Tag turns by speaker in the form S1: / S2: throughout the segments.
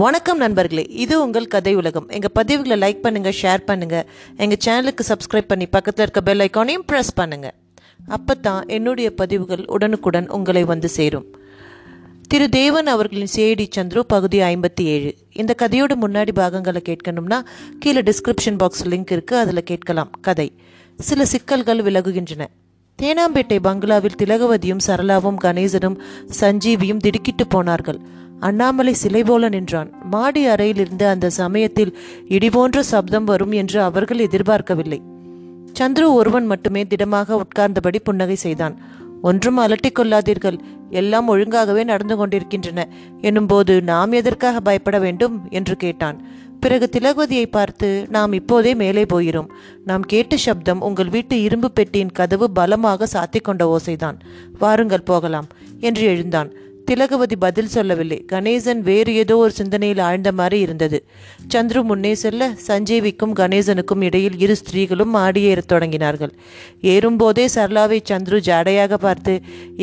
S1: வணக்கம் நண்பர்களே இது உங்கள் கதை உலகம் எங்கள் பதிவுகளை லைக் பண்ணுங்கள் ஷேர் பண்ணுங்கள் எங்கள் சேனலுக்கு சப்ஸ்கிரைப் பண்ணி பக்கத்தில் இருக்க பெல் ஐக்கானையும் ப்ரெஸ் பண்ணுங்கள் அப்போ தான் என்னுடைய பதிவுகள் உடனுக்குடன் உங்களை வந்து சேரும் திரு தேவன் அவர்களின் சேடி சந்துரு பகுதி ஐம்பத்தி ஏழு இந்த கதையோட முன்னாடி பாகங்களை கேட்கணும்னா கீழே டிஸ்கிரிப்ஷன் பாக்ஸ் லிங்க் இருக்குது அதில் கேட்கலாம் கதை சில சிக்கல்கள் விலகுகின்றன தேனாம்பேட்டை பங்களாவில் திலகவதியும் சரளாவும் கணேசனும் சஞ்சீவியும் திடுக்கிட்டு போனார்கள் அண்ணாமலை சிலை போல நின்றான் மாடி அறையிலிருந்து அந்த சமயத்தில் இடிபோன்ற சப்தம் வரும் என்று அவர்கள் எதிர்பார்க்கவில்லை சந்துரு ஒருவன் மட்டுமே திடமாக உட்கார்ந்தபடி புன்னகை செய்தான் ஒன்றும் அலட்டிக் கொள்ளாதீர்கள் எல்லாம் ஒழுங்காகவே நடந்து கொண்டிருக்கின்றன என்னும்போது நாம் எதற்காக பயப்பட வேண்டும் என்று கேட்டான் பிறகு திலகவதியை பார்த்து நாம் இப்போதே மேலே போகிறோம் நாம் கேட்ட சப்தம் உங்கள் வீட்டு இரும்பு பெட்டியின் கதவு பலமாக சாத்திக் கொண்ட ஓசைதான் வாருங்கள் போகலாம் என்று எழுந்தான் திலகவதி பதில் சொல்லவில்லை கணேசன் வேறு ஏதோ ஒரு சிந்தனையில் ஆழ்ந்த மாதிரி இருந்தது சந்துரு முன்னே செல்ல சஞ்சீவிக்கும் கணேசனுக்கும் இடையில் இரு ஸ்திரீகளும் ஆடியேற தொடங்கினார்கள் ஏறும்போதே சரளாவை சந்துரு ஜாடையாக பார்த்து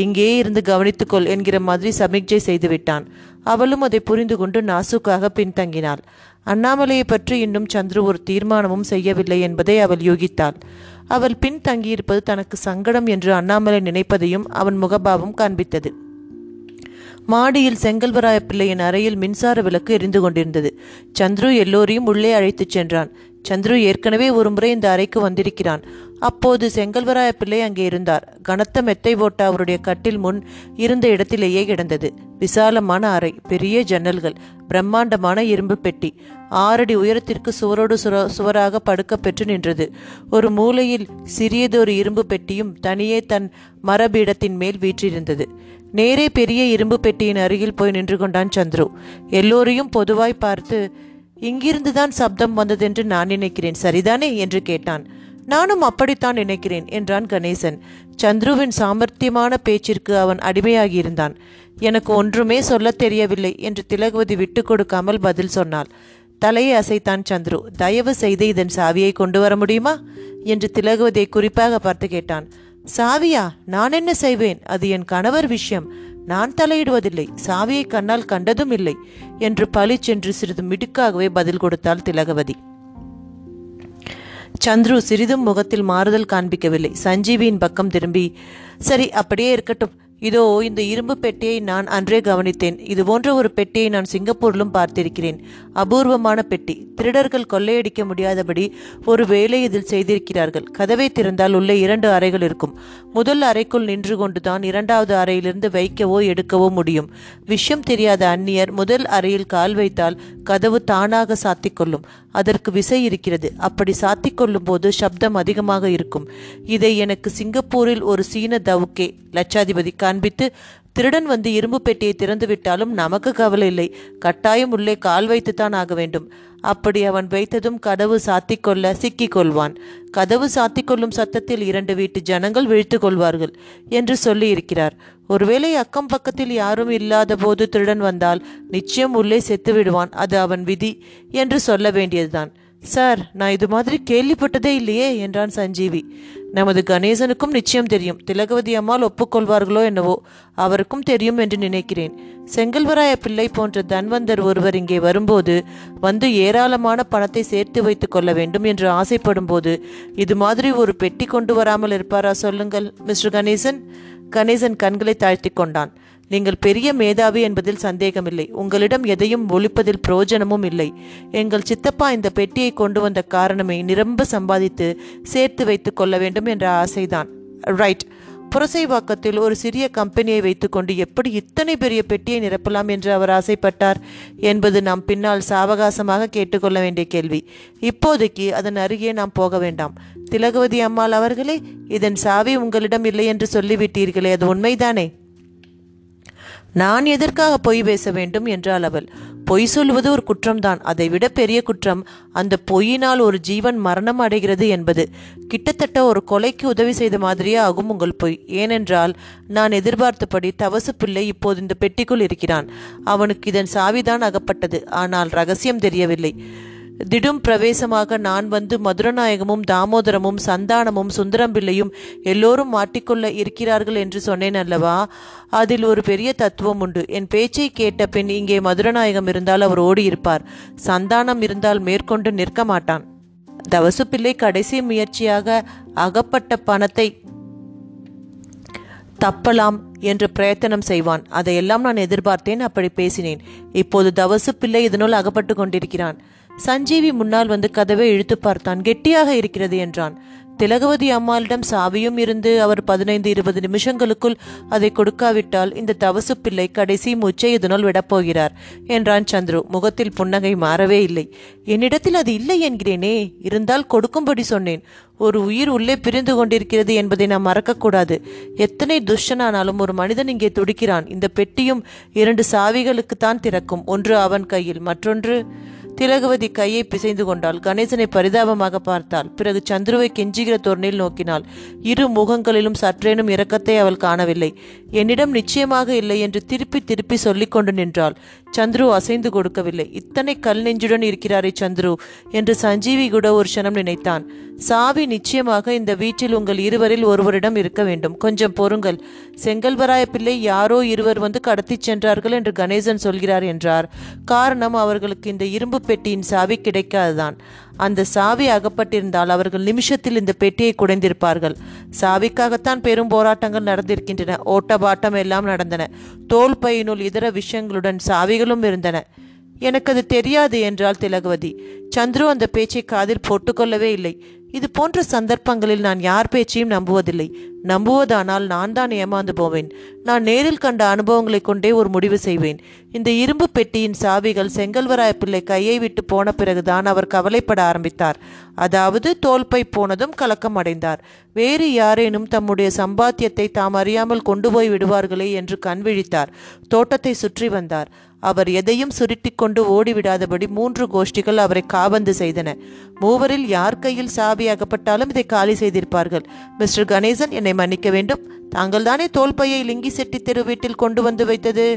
S1: இங்கேயே இருந்து கவனித்துக்கொள் என்கிற மாதிரி சமிக்ஜை செய்துவிட்டான் அவளும் அதை புரிந்து கொண்டு நாசுக்காக பின்தங்கினாள் அண்ணாமலையை பற்றி இன்னும் சந்துரு ஒரு தீர்மானமும் செய்யவில்லை என்பதை அவள் யூகித்தாள் அவள் பின்தங்கியிருப்பது தனக்கு சங்கடம் என்று அண்ணாமலை நினைப்பதையும் அவன் முகபாவம் காண்பித்தது மாடியில் செங்கல்வராய பிள்ளையின் அறையில் மின்சார விளக்கு எரிந்து கொண்டிருந்தது சந்துரு எல்லோரையும் உள்ளே அழைத்துச் சென்றான் சந்துரு ஏற்கனவே ஒருமுறை இந்த அறைக்கு வந்திருக்கிறான் அப்போது செங்கல்வராய பிள்ளை அங்கே இருந்தார் கனத்த மெத்தை போட்ட அவருடைய கட்டில் முன் இருந்த இடத்திலேயே கிடந்தது விசாலமான அறை பெரிய ஜன்னல்கள் பிரம்மாண்டமான இரும்பு பெட்டி ஆறடி உயரத்திற்கு சுவரோடு சுவராக படுக்க பெற்று நின்றது ஒரு மூலையில் சிறியதொரு இரும்பு பெட்டியும் தனியே தன் மரபீடத்தின் மேல் வீற்றிருந்தது நேரே பெரிய இரும்பு பெட்டியின் அருகில் போய் நின்று கொண்டான் சந்துரு எல்லோரையும் பொதுவாய் பார்த்து இங்கிருந்துதான் சப்தம் வந்ததென்று நான் நினைக்கிறேன் சரிதானே என்று கேட்டான் நானும் அப்படித்தான் நினைக்கிறேன் என்றான் கணேசன் சந்துருவின் சாமர்த்தியமான பேச்சிற்கு அவன் அடிமையாகியிருந்தான் எனக்கு ஒன்றுமே சொல்லத் தெரியவில்லை என்று திலகவதி விட்டு கொடுக்காமல் பதில் சொன்னாள் தலையை அசைத்தான் சந்துரு தயவு செய்து இதன் சாவியை கொண்டு வர முடியுமா என்று திலகவதியை குறிப்பாக பார்த்து கேட்டான் சாவியா நான் என்ன செய்வேன் அது என் கணவர் விஷயம் நான் தலையிடுவதில்லை சாவியை கண்ணால் கண்டதும் இல்லை என்று பழிச்சென்று சிறிது மிடுக்காகவே பதில் கொடுத்தாள் திலகவதி சந்துரு சிறிதும் முகத்தில் மாறுதல் காண்பிக்கவில்லை சஞ்சீவியின் பக்கம் திரும்பி சரி அப்படியே இருக்கட்டும் இதோ இந்த இரும்பு பெட்டியை நான் அன்றே கவனித்தேன் இது போன்ற ஒரு பெட்டியை நான் சிங்கப்பூரிலும் பார்த்திருக்கிறேன் அபூர்வமான பெட்டி திருடர்கள் கொள்ளையடிக்க முடியாதபடி ஒரு வேலை இதில் செய்திருக்கிறார்கள் கதவை திறந்தால் உள்ளே இரண்டு அறைகள் இருக்கும் முதல் அறைக்குள் நின்று கொண்டுதான் இரண்டாவது அறையிலிருந்து வைக்கவோ எடுக்கவோ முடியும் விஷயம் தெரியாத அந்நியர் முதல் அறையில் கால் வைத்தால் கதவு தானாக கொள்ளும் அதற்கு விசை இருக்கிறது அப்படி கொள்ளும் போது சப்தம் அதிகமாக இருக்கும் இதை எனக்கு சிங்கப்பூரில் ஒரு சீன தவுக்கே லட்சாதிபதி காண்பித்து திருடன் வந்து இரும்பு பெட்டியை திறந்து விட்டாலும் நமக்கு கவலை இல்லை கட்டாயம் உள்ளே கால் வைத்துத்தான் ஆக வேண்டும் அப்படி அவன் வைத்ததும் கதவு சாத்திக்கொள்ள சிக்கிக் கொள்வான் கதவு சாத்திக்கொள்ளும் சத்தத்தில் இரண்டு வீட்டு ஜனங்கள் விழித்து கொள்வார்கள் என்று சொல்லியிருக்கிறார் ஒருவேளை அக்கம் பக்கத்தில் யாரும் இல்லாத போது திருடன் வந்தால் நிச்சயம் உள்ளே செத்து விடுவான் அது அவன் விதி என்று சொல்ல வேண்டியதுதான் சார் நான் இது மாதிரி கேள்விப்பட்டதே இல்லையே என்றான் சஞ்சீவி நமது கணேசனுக்கும் நிச்சயம் தெரியும் திலகவதி அம்மாள் ஒப்புக்கொள்வார்களோ என்னவோ அவருக்கும் தெரியும் என்று நினைக்கிறேன் செங்கல்வராய பிள்ளை போன்ற தன்வந்தர் ஒருவர் இங்கே வரும்போது வந்து ஏராளமான பணத்தை சேர்த்து வைத்துக் கொள்ள வேண்டும் என்று ஆசைப்படும் போது இது மாதிரி ஒரு பெட்டி கொண்டு வராமல் இருப்பாரா சொல்லுங்கள் மிஸ்டர் கணேசன் கணேசன் கண்களை தாழ்த்தி கொண்டான் நீங்கள் பெரிய மேதாவி என்பதில் சந்தேகமில்லை உங்களிடம் எதையும் ஒழிப்பதில் பிரயோஜனமும் இல்லை எங்கள் சித்தப்பா இந்த பெட்டியை கொண்டு வந்த காரணமே நிரம்ப சம்பாதித்து சேர்த்து வைத்துக் கொள்ள வேண்டும் என்ற ஆசைதான் ரைட் புரசைவாக்கத்தில் ஒரு சிறிய கம்பெனியை வைத்துக்கொண்டு எப்படி இத்தனை பெரிய பெட்டியை நிரப்பலாம் என்று அவர் ஆசைப்பட்டார் என்பது நாம் பின்னால் சாவகாசமாக கேட்டுக்கொள்ள வேண்டிய கேள்வி இப்போதைக்கு அதன் அருகே நாம் போக வேண்டாம் திலகவதி அம்மாள் அவர்களே இதன் சாவி உங்களிடம் இல்லை என்று சொல்லிவிட்டீர்களே அது உண்மைதானே நான் எதற்காக பொய் பேச வேண்டும் என்றாள் அவள் பொய் சொல்வது ஒரு குற்றம்தான் அதைவிட பெரிய குற்றம் அந்த பொய்யினால் ஒரு ஜீவன் மரணம் அடைகிறது என்பது கிட்டத்தட்ட ஒரு கொலைக்கு உதவி செய்த மாதிரியே ஆகும் உங்கள் பொய் ஏனென்றால் நான் எதிர்பார்த்தபடி தவசு பிள்ளை இப்போது இந்த பெட்டிக்குள் இருக்கிறான் அவனுக்கு இதன் சாவிதான் அகப்பட்டது ஆனால் ரகசியம் தெரியவில்லை திடும் பிரவேசமாக நான் வந்து மதுரநாயகமும் தாமோதரமும் சந்தானமும் சுந்தரம் பிள்ளையும் எல்லோரும் மாட்டிக்கொள்ள இருக்கிறார்கள் என்று சொன்னேன் அல்லவா அதில் ஒரு பெரிய தத்துவம் உண்டு என் பேச்சை கேட்ட பின் இங்கே மதுரநாயகம் இருந்தால் அவர் ஓடியிருப்பார் சந்தானம் இருந்தால் மேற்கொண்டு நிற்க மாட்டான் தவசு பிள்ளை கடைசி முயற்சியாக அகப்பட்ட பணத்தை தப்பலாம் என்று பிரயத்தனம் செய்வான் அதையெல்லாம் நான் எதிர்பார்த்தேன் அப்படி பேசினேன் இப்போது தவசு பிள்ளை இதனால் அகப்பட்டு கொண்டிருக்கிறான் சஞ்சீவி முன்னால் வந்து கதவை இழுத்து பார்த்தான் கெட்டியாக இருக்கிறது என்றான் திலகவதி அம்மாளிடம் சாவியும் இருந்து அவர் பதினைந்து இருபது நிமிஷங்களுக்குள் அதை கொடுக்காவிட்டால் இந்த தவசு பிள்ளை கடைசி மூச்சை இதனால் விடப்போகிறார் என்றான் சந்துரு முகத்தில் புன்னகை மாறவே இல்லை என்னிடத்தில் அது இல்லை என்கிறேனே இருந்தால் கொடுக்கும்படி சொன்னேன் ஒரு உயிர் உள்ளே பிரிந்து கொண்டிருக்கிறது என்பதை நாம் மறக்கக்கூடாது எத்தனை துஷ்டனானாலும் ஒரு மனிதன் இங்கே துடிக்கிறான் இந்த பெட்டியும் இரண்டு சாவிகளுக்குத்தான் திறக்கும் ஒன்று அவன் கையில் மற்றொன்று திலகவதி கையை பிசைந்து கொண்டாள் கணேசனை பரிதாபமாக பார்த்தாள் பிறகு சந்துருவை கெஞ்சுகிற தோரணையில் நோக்கினாள் இரு முகங்களிலும் சற்றேனும் இரக்கத்தை அவள் காணவில்லை என்னிடம் நிச்சயமாக இல்லை என்று திருப்பி திருப்பி சொல்லிக்கொண்டு நின்றாள் சந்துரு அசைந்து கொடுக்கவில்லை இத்தனை கல் நெஞ்சுடன் இருக்கிறாரே சந்துரு என்று சஞ்சீவி கூட ஒரு க்ஷணம் நினைத்தான் சாவி நிச்சயமாக இந்த வீட்டில் உங்கள் இருவரில் ஒருவரிடம் இருக்க வேண்டும் கொஞ்சம் பொறுங்கள் செங்கல்வராய பிள்ளை யாரோ இருவர் வந்து கடத்தி சென்றார்கள் என்று கணேசன் சொல்கிறார் என்றார் காரணம் அவர்களுக்கு இந்த இரும்பு பெட்டியின் சாவி கிடைக்காதுதான் அந்த சாவி அகப்பட்டிருந்தால் அவர்கள் நிமிஷத்தில் இந்த பெட்டியை குடைந்திருப்பார்கள் சாவிக்காகத்தான் பெரும் போராட்டங்கள் நடந்திருக்கின்றன ஓட்டபாட்டம் எல்லாம் நடந்தன தோல் பையினுள் இதர விஷயங்களுடன் சாவிகளும் இருந்தன எனக்கு அது தெரியாது என்றால் திலகவதி சந்துரு அந்த பேச்சை காதில் போட்டுக்கொள்ளவே இல்லை இது போன்ற சந்தர்ப்பங்களில் நான் யார் பேச்சையும் நம்புவதில்லை நம்புவதானால் நான் தான் ஏமாந்து போவேன் நான் நேரில் கண்ட அனுபவங்களை கொண்டே ஒரு முடிவு செய்வேன் இந்த இரும்பு பெட்டியின் சாவிகள் செங்கல்வராய பிள்ளை கையை விட்டு போன பிறகுதான் அவர் கவலைப்பட ஆரம்பித்தார் அதாவது தோல்பை போனதும் கலக்கம் அடைந்தார் வேறு யாரேனும் தம்முடைய சம்பாத்தியத்தை தாம் அறியாமல் கொண்டு போய் விடுவார்களே என்று கண் விழித்தார் தோட்டத்தை சுற்றி வந்தார் அவர் எதையும் சுருட்டி கொண்டு ஓடிவிடாதபடி மூன்று கோஷ்டிகள் அவரை காபந்து செய்தன மூவரில் யார் கையில் சாவி அகப்பட்டாலும் இதை காலி செய்திருப்பார்கள் மிஸ்டர் கணேசன் என்னை மன்னிக்க வேண்டும் தாங்கள் தானே தோல்பையை லிங்கி செட்டி தெரு வீட்டில் கொண்டு வந்து வைத்தது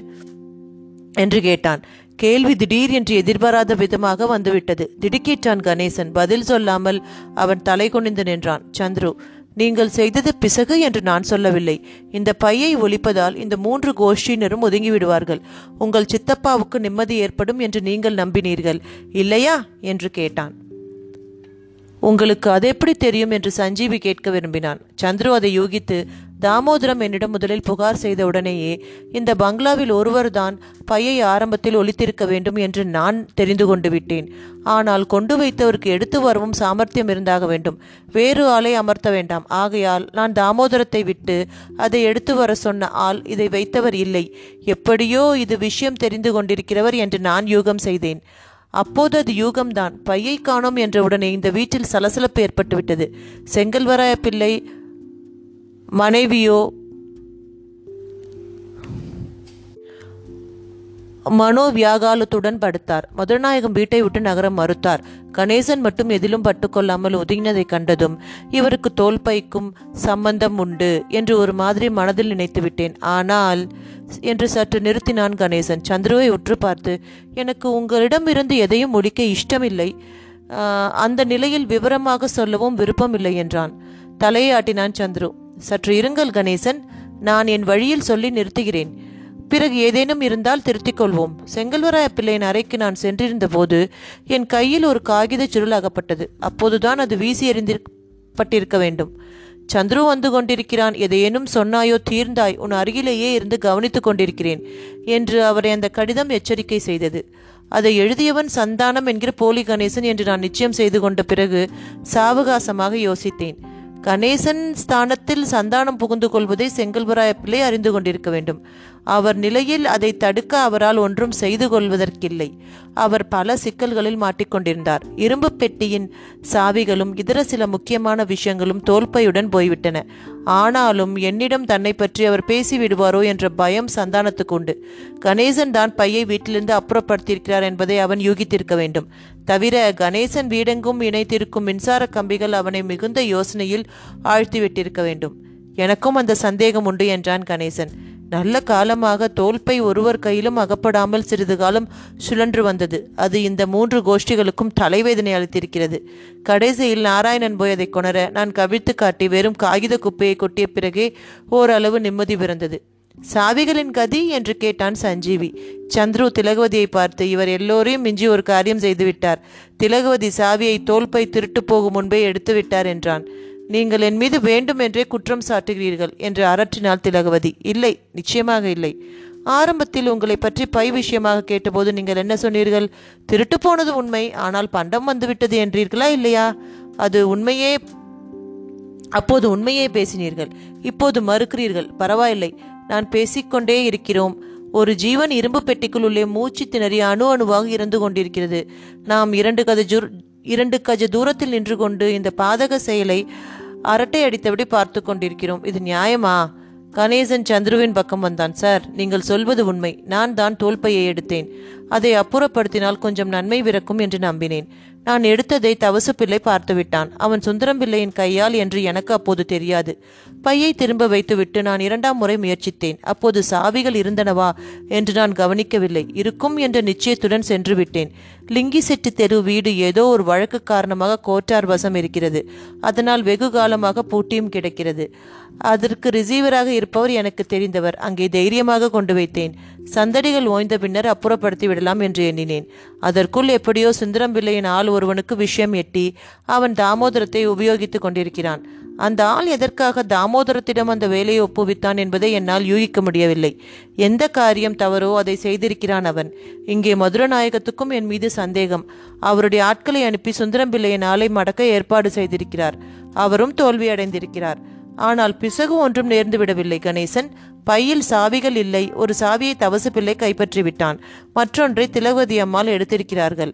S1: என்று கேட்டான் கேள்வி திடீர் என்று எதிர்பாராத விதமாக வந்துவிட்டது திடுக்கிட்டான் கணேசன் பதில் சொல்லாமல் அவன் தலை குனிந்து நின்றான் சந்துரு நீங்கள் செய்தது பிசகு என்று நான் சொல்லவில்லை இந்த பையை ஒழிப்பதால் இந்த மூன்று கோஷ்டியினரும் ஒதுங்கிவிடுவார்கள் உங்கள் சித்தப்பாவுக்கு நிம்மதி ஏற்படும் என்று நீங்கள் நம்பினீர்கள் இல்லையா என்று கேட்டான் உங்களுக்கு அது எப்படி தெரியும் என்று சஞ்சீவி கேட்க விரும்பினான் சந்துரு அதை யூகித்து தாமோதரம் என்னிடம் முதலில் புகார் செய்த உடனேயே இந்த பங்களாவில் ஒருவர்தான் பையை ஆரம்பத்தில் ஒழித்திருக்க வேண்டும் என்று நான் தெரிந்து கொண்டு விட்டேன் ஆனால் கொண்டு வைத்தவருக்கு எடுத்து வரவும் சாமர்த்தியம் இருந்தாக வேண்டும் வேறு ஆளை அமர்த்த வேண்டாம் ஆகையால் நான் தாமோதரத்தை விட்டு அதை எடுத்து வர சொன்ன ஆள் இதை வைத்தவர் இல்லை எப்படியோ இது விஷயம் தெரிந்து கொண்டிருக்கிறவர் என்று நான் யூகம் செய்தேன் அப்போது அது யூகம்தான் பையை காணோம் என்றவுடனே இந்த வீட்டில் சலசலப்பு ஏற்பட்டுவிட்டது செங்கல்வராய பிள்ளை மனைவியோ மனோவியாகாலத்துடன் படுத்தார் மதுரநாயகம் வீட்டை விட்டு நகர மறுத்தார் கணேசன் மட்டும் எதிலும் பட்டுக்கொள்ளாமல் ஒதுங்கினதை கண்டதும் இவருக்கு தோல்பைக்கும் சம்பந்தம் உண்டு என்று ஒரு மாதிரி மனதில் நினைத்து விட்டேன் ஆனால் என்று சற்று நிறுத்தினான் கணேசன் சந்துருவை உற்று பார்த்து எனக்கு உங்களிடமிருந்து எதையும் முடிக்க இஷ்டமில்லை அந்த நிலையில் விவரமாக சொல்லவும் விருப்பம் இல்லை என்றான் தலையை ஆட்டினான் சந்துரு சற்று இருங்கள் கணேசன் நான் என் வழியில் சொல்லி நிறுத்துகிறேன் பிறகு ஏதேனும் இருந்தால் திருத்திக் கொள்வோம் செங்கல்வராய பிள்ளையின் அறைக்கு நான் சென்றிருந்த போது என் கையில் ஒரு காகித சுருளாகப்பட்டது அப்போதுதான் அது வீசி எறிந்திருப்பட்டிருக்க வேண்டும் சந்துரு வந்து கொண்டிருக்கிறான் எதையேனும் சொன்னாயோ தீர்ந்தாய் உன் அருகிலேயே இருந்து கவனித்துக் கொண்டிருக்கிறேன் என்று அவரை அந்த கடிதம் எச்சரிக்கை செய்தது அதை எழுதியவன் சந்தானம் என்கிற போலி கணேசன் என்று நான் நிச்சயம் செய்து கொண்ட பிறகு சாவகாசமாக யோசித்தேன் கணேசன் ஸ்தானத்தில் சந்தானம் புகுந்து கொள்வதை செங்கல்பராய பிள்ளை அறிந்து கொண்டிருக்க வேண்டும் அவர் நிலையில் அதை தடுக்க அவரால் ஒன்றும் செய்து கொள்வதற்கில்லை அவர் பல சிக்கல்களில் மாட்டிக்கொண்டிருந்தார் இரும்பு பெட்டியின் சாவிகளும் இதர சில முக்கியமான விஷயங்களும் தோல்பையுடன் போய்விட்டன ஆனாலும் என்னிடம் தன்னை பற்றி அவர் பேசிவிடுவாரோ என்ற பயம் சந்தானத்துக்கு உண்டு கணேசன் தான் பையை வீட்டிலிருந்து அப்புறப்படுத்தியிருக்கிறார் என்பதை அவன் யூகித்திருக்க வேண்டும் தவிர கணேசன் வீடெங்கும் இணைத்திருக்கும் மின்சார கம்பிகள் அவனை மிகுந்த யோசனையில் ஆழ்த்திவிட்டிருக்க வேண்டும் எனக்கும் அந்த சந்தேகம் உண்டு என்றான் கணேசன் நல்ல காலமாக தோல்பை ஒருவர் கையிலும் அகப்படாமல் சிறிது காலம் சுழன்று வந்தது அது இந்த மூன்று கோஷ்டிகளுக்கும் தலைவேதனை அளித்திருக்கிறது கடைசியில் நாராயணன் போய் அதை கொணர நான் கவிழ்த்து காட்டி வெறும் காகித குப்பையை கொட்டிய பிறகே ஓரளவு நிம்மதி பிறந்தது சாவிகளின் கதி என்று கேட்டான் சஞ்சீவி சந்துரு திலகவதியை பார்த்து இவர் எல்லோரையும் மிஞ்சி ஒரு காரியம் செய்துவிட்டார் திலகவதி சாவியை தோல்பை திருட்டு போகும் முன்பே எடுத்துவிட்டார் என்றான் நீங்கள் என் மீது வேண்டுமென்றே குற்றம் சாட்டுகிறீர்கள் என்று அரற்றினால் திலகவதி இல்லை நிச்சயமாக இல்லை ஆரம்பத்தில் உங்களை பற்றி பை விஷயமாக கேட்டபோது நீங்கள் என்ன சொன்னீர்கள் திருட்டு போனது உண்மை ஆனால் பண்டம் வந்துவிட்டது என்றீர்களா இல்லையா அது உண்மையே அப்போது உண்மையே பேசினீர்கள் இப்போது மறுக்கிறீர்கள் பரவாயில்லை நான் பேசிக்கொண்டே இருக்கிறோம் ஒரு ஜீவன் இரும்பு பெட்டிக்குள் உள்ளே மூச்சு திணறி அணு அணுவாக இருந்து கொண்டிருக்கிறது நாம் இரண்டு கத ஜுர் இரண்டு கஜ தூரத்தில் நின்று கொண்டு இந்த பாதக செயலை அரட்டை அடித்தபடி பார்த்து கொண்டிருக்கிறோம் இது நியாயமா கணேசன் சந்துருவின் பக்கம் வந்தான் சார் நீங்கள் சொல்வது உண்மை நான் தான் தோல்பையை எடுத்தேன் அதை அப்புறப்படுத்தினால் கொஞ்சம் நன்மை விறக்கும் என்று நம்பினேன் நான் எடுத்ததை தவசு பிள்ளை பார்த்துவிட்டான் அவன் சுந்தரம் பிள்ளையின் கையால் என்று எனக்கு அப்போது தெரியாது பையை திரும்ப வைத்துவிட்டு நான் இரண்டாம் முறை முயற்சித்தேன் அப்போது சாவிகள் இருந்தனவா என்று நான் கவனிக்கவில்லை இருக்கும் என்ற நிச்சயத்துடன் சென்று விட்டேன் லிங்கி செட்டு தெரு வீடு ஏதோ ஒரு வழக்கு காரணமாக கோட்டார் வசம் இருக்கிறது அதனால் வெகு காலமாக பூட்டியும் கிடைக்கிறது அதற்கு ரிசீவராக இருப்பவர் எனக்கு தெரிந்தவர் அங்கே தைரியமாக கொண்டு வைத்தேன் சந்தடிகள் ஓய்ந்த பின்னர் அப்புறப்படுத்தி விடலாம் என்று எண்ணினேன் அதற்குள் எப்படியோ சுந்தரம் பிள்ளையின் ஆள் ஒருவனுக்கு விஷயம் எட்டி அவன் தாமோதரத்தை உபயோகித்துக் கொண்டிருக்கிறான் அந்த ஆள் எதற்காக தாமோதரத்திடம் அந்த வேலையை ஒப்புவித்தான் என்பதை என்னால் யூகிக்க முடியவில்லை எந்த காரியம் தவறோ அதை செய்திருக்கிறான் அவன் இங்கே மதுரநாயகத்துக்கும் என் மீது சந்தேகம் அவருடைய ஆட்களை அனுப்பி சுந்தரம் பிள்ளையை நாளை மடக்க ஏற்பாடு செய்திருக்கிறார் அவரும் தோல்வியடைந்திருக்கிறார் ஆனால் பிசகு ஒன்றும் நேர்ந்து விடவில்லை கணேசன் பையில் சாவிகள் இல்லை ஒரு சாவியை தவசு பிள்ளை கைப்பற்றி விட்டான் மற்றொன்றை திலகவதி அம்மாள் எடுத்திருக்கிறார்கள்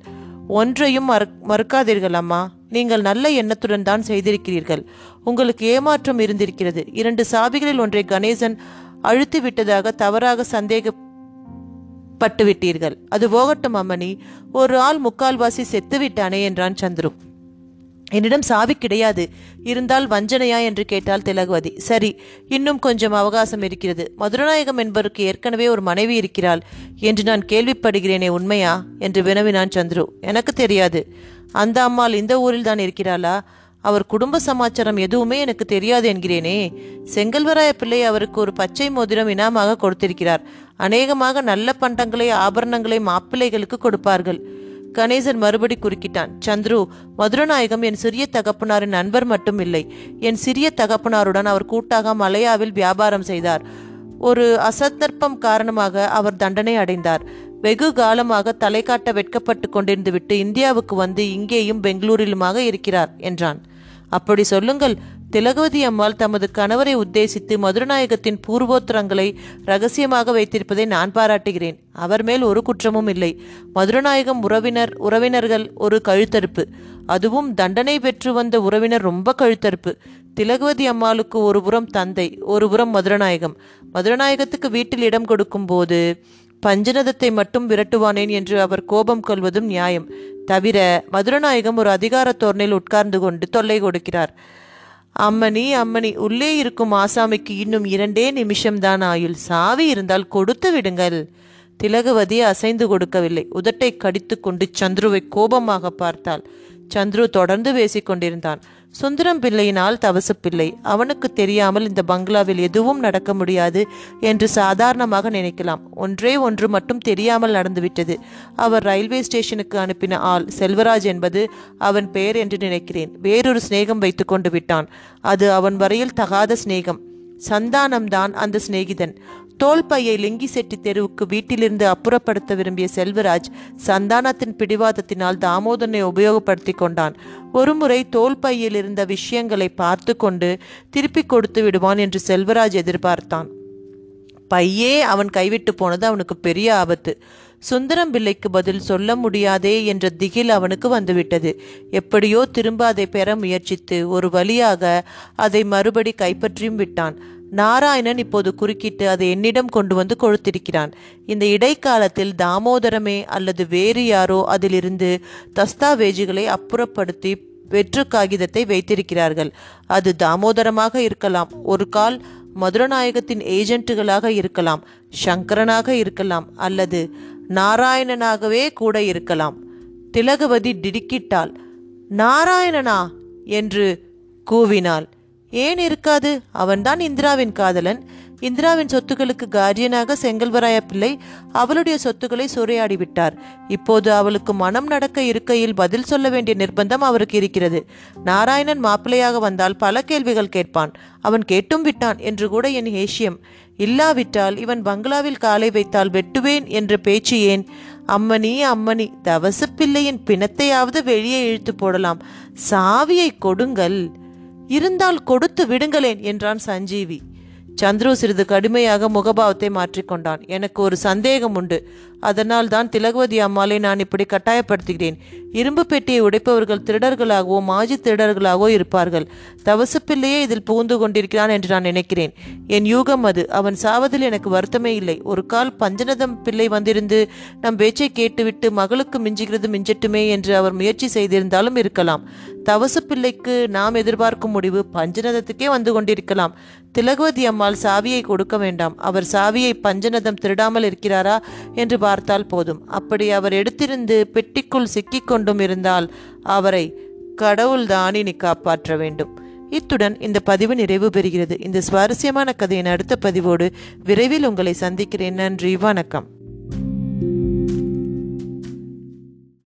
S1: ஒன்றையும் மறுக்காதீர்கள் அம்மா நீங்கள் நல்ல எண்ணத்துடன் தான் செய்திருக்கிறீர்கள் உங்களுக்கு ஏமாற்றம் இருந்திருக்கிறது இரண்டு சாபிகளில் ஒன்றை கணேசன் அழுத்து விட்டதாக தவறாக சந்தேக பட்டுவிட்டீர்கள் அது போகட்டும் அம்மணி ஒரு ஆள் முக்கால்வாசி செத்துவிட்டானே என்றான் சந்துரு என்னிடம் சாவி கிடையாது இருந்தால் வஞ்சனையா என்று கேட்டால் திலகவதி சரி இன்னும் கொஞ்சம் அவகாசம் இருக்கிறது மதுரநாயகம் என்பவருக்கு ஏற்கனவே ஒரு மனைவி இருக்கிறாள் என்று நான் கேள்விப்படுகிறேனே உண்மையா என்று வினவினான் சந்துரு எனக்கு தெரியாது அந்த அம்மாள் இந்த ஊரில் தான் இருக்கிறாளா அவர் குடும்ப சமாச்சாரம் எதுவுமே எனக்கு தெரியாது என்கிறேனே செங்கல்வராய பிள்ளை அவருக்கு ஒரு பச்சை மோதிரம் இனாமாக கொடுத்திருக்கிறார் அநேகமாக நல்ல பண்டங்களை ஆபரணங்களை மாப்பிள்ளைகளுக்கு கொடுப்பார்கள் கணேசன் மறுபடி குறுக்கிட்டான் சந்துரு மதுரநாயகம் என் சிறிய தகப்பனாரின் நண்பர் மட்டும் இல்லை என் சிறிய தகப்பனாருடன் அவர் கூட்டாக மலையாவில் வியாபாரம் செய்தார் ஒரு அசந்தர்ப்பம் காரணமாக அவர் தண்டனை அடைந்தார் வெகு காலமாக தலை காட்ட வெட்கப்பட்டு கொண்டிருந்து விட்டு இந்தியாவுக்கு வந்து இங்கேயும் பெங்களூரிலுமாக இருக்கிறார் என்றான் அப்படி சொல்லுங்கள் திலகவதி அம்மாள் தமது கணவரை உத்தேசித்து மதுரநாயகத்தின் பூர்வோத்திரங்களை ரகசியமாக வைத்திருப்பதை நான் பாராட்டுகிறேன் அவர் மேல் ஒரு குற்றமும் இல்லை மதுரநாயகம் உறவினர் உறவினர்கள் ஒரு கழுத்தறுப்பு அதுவும் தண்டனை பெற்று வந்த உறவினர் ரொம்ப கழுத்தறுப்பு திலகவதி அம்மாளுக்கு ஒரு புறம் தந்தை ஒரு புறம் மதுரநாயகம் மதுரநாயகத்துக்கு வீட்டில் இடம் கொடுக்கும் போது பஞ்சநதத்தை மட்டும் விரட்டுவானேன் என்று அவர் கோபம் கொள்வதும் நியாயம் தவிர மதுரநாயகம் ஒரு அதிகார தோரணையில் உட்கார்ந்து கொண்டு தொல்லை கொடுக்கிறார் அம்மணி அம்மணி உள்ளே இருக்கும் ஆசாமிக்கு இன்னும் இரண்டே நிமிஷம்தான் ஆயுள் சாவி இருந்தால் கொடுத்து விடுங்கள் திலகவதி அசைந்து கொடுக்கவில்லை உதட்டை கடித்து கொண்டு சந்துருவை கோபமாக பார்த்தாள் சந்துரு தொடர்ந்து பேசிக்கொண்டிருந்தான் சுந்தரம் பிள்ளையினால் தவசு பிள்ளை அவனுக்கு தெரியாமல் இந்த பங்களாவில் எதுவும் நடக்க முடியாது என்று சாதாரணமாக நினைக்கலாம் ஒன்றே ஒன்று மட்டும் தெரியாமல் நடந்துவிட்டது அவர் ரயில்வே ஸ்டேஷனுக்கு அனுப்பின ஆள் செல்வராஜ் என்பது அவன் பெயர் என்று நினைக்கிறேன் வேறொரு சிநேகம் வைத்து கொண்டு விட்டான் அது அவன் வரையில் தகாத சிநேகம் சந்தானம்தான் அந்த சிநேகிதன் தோல்பையை லிங்கி செட்டி தெருவுக்கு வீட்டிலிருந்து அப்புறப்படுத்த விரும்பிய செல்வராஜ் சந்தானத்தின் பிடிவாதத்தினால் தாமோதரனை உபயோகப்படுத்தி கொண்டான் ஒருமுறை தோல்பையில் இருந்த விஷயங்களை பார்த்து கொண்டு திருப்பி கொடுத்து விடுவான் என்று செல்வராஜ் எதிர்பார்த்தான் பையே அவன் கைவிட்டு போனது அவனுக்கு பெரிய ஆபத்து சுந்தரம் பிள்ளைக்கு பதில் சொல்ல முடியாதே என்ற திகில் அவனுக்கு வந்துவிட்டது எப்படியோ திரும்ப அதை பெற முயற்சித்து ஒரு வழியாக அதை மறுபடி கைப்பற்றியும் விட்டான் நாராயணன் இப்போது குறுக்கிட்டு அதை என்னிடம் கொண்டு வந்து கொடுத்திருக்கிறான் இந்த இடைக்காலத்தில் தாமோதரமே அல்லது வேறு யாரோ அதிலிருந்து தஸ்தாவேஜுகளை அப்புறப்படுத்தி வெற்று காகிதத்தை வைத்திருக்கிறார்கள் அது தாமோதரமாக இருக்கலாம் ஒரு கால் மதுரநாயகத்தின் ஏஜென்ட்டுகளாக இருக்கலாம் சங்கரனாக இருக்கலாம் அல்லது நாராயணனாகவே கூட இருக்கலாம் திலகவதி திடுக்கிட்டாள் நாராயணனா என்று கூவினாள் ஏன் இருக்காது அவன்தான் இந்திராவின் காதலன் இந்திராவின் சொத்துக்களுக்கு கார்டியனாக செங்கல்வராய பிள்ளை அவளுடைய சொத்துக்களை சூறையாடிவிட்டார் இப்போது அவளுக்கு மனம் நடக்க இருக்கையில் பதில் சொல்ல வேண்டிய நிர்பந்தம் அவருக்கு இருக்கிறது நாராயணன் மாப்பிள்ளையாக வந்தால் பல கேள்விகள் கேட்பான் அவன் கேட்டும் விட்டான் என்று கூட என் ஹேஷியம் இல்லாவிட்டால் இவன் பங்களாவில் காலை வைத்தால் வெட்டுவேன் என்ற பேச்சு ஏன் அம்மணி அம்மணி தவசப்பிள்ளையின் பிணத்தையாவது வெளியே இழுத்து போடலாம் சாவியை கொடுங்கள் இருந்தால் கொடுத்து விடுங்களேன் என்றான் சஞ்சீவி சந்துரு சிறிது கடுமையாக முகபாவத்தை மாற்றிக்கொண்டான் எனக்கு ஒரு சந்தேகம் உண்டு அதனால் தான் திலகவதி அம்மாளை நான் இப்படி கட்டாயப்படுத்துகிறேன் இரும்பு பெட்டியை உடைப்பவர்கள் திருடர்களாகவோ மாஜி திருடர்களாகவோ இருப்பார்கள் தவசப்பிள்ளையே இதில் புகுந்து கொண்டிருக்கிறான் என்று நான் நினைக்கிறேன் என் யூகம் அது அவன் சாவதில் எனக்கு வருத்தமே இல்லை ஒரு கால் பஞ்சநதம் பிள்ளை வந்திருந்து நம் பேச்சை கேட்டுவிட்டு மகளுக்கு மிஞ்சுகிறது மிஞ்சட்டுமே என்று அவர் முயற்சி செய்திருந்தாலும் இருக்கலாம் தவசு பிள்ளைக்கு நாம் எதிர்பார்க்கும் முடிவு பஞ்சநதத்துக்கே வந்து கொண்டிருக்கலாம் திலகவதி அம்மாள் சாவியை கொடுக்க வேண்டாம் அவர் சாவியை பஞ்சநதம் திருடாமல் இருக்கிறாரா என்று பார்த்தால் போதும் அப்படி அவர் எடுத்திருந்து பெட்டிக்குள் கொண்டும் இருந்தால் அவரை கடவுள்தான் இனி காப்பாற்ற வேண்டும் இத்துடன் இந்த பதிவு நிறைவு பெறுகிறது இந்த சுவாரஸ்யமான கதையின் அடுத்த பதிவோடு விரைவில் உங்களை சந்திக்கிறேன் நன்றி வணக்கம்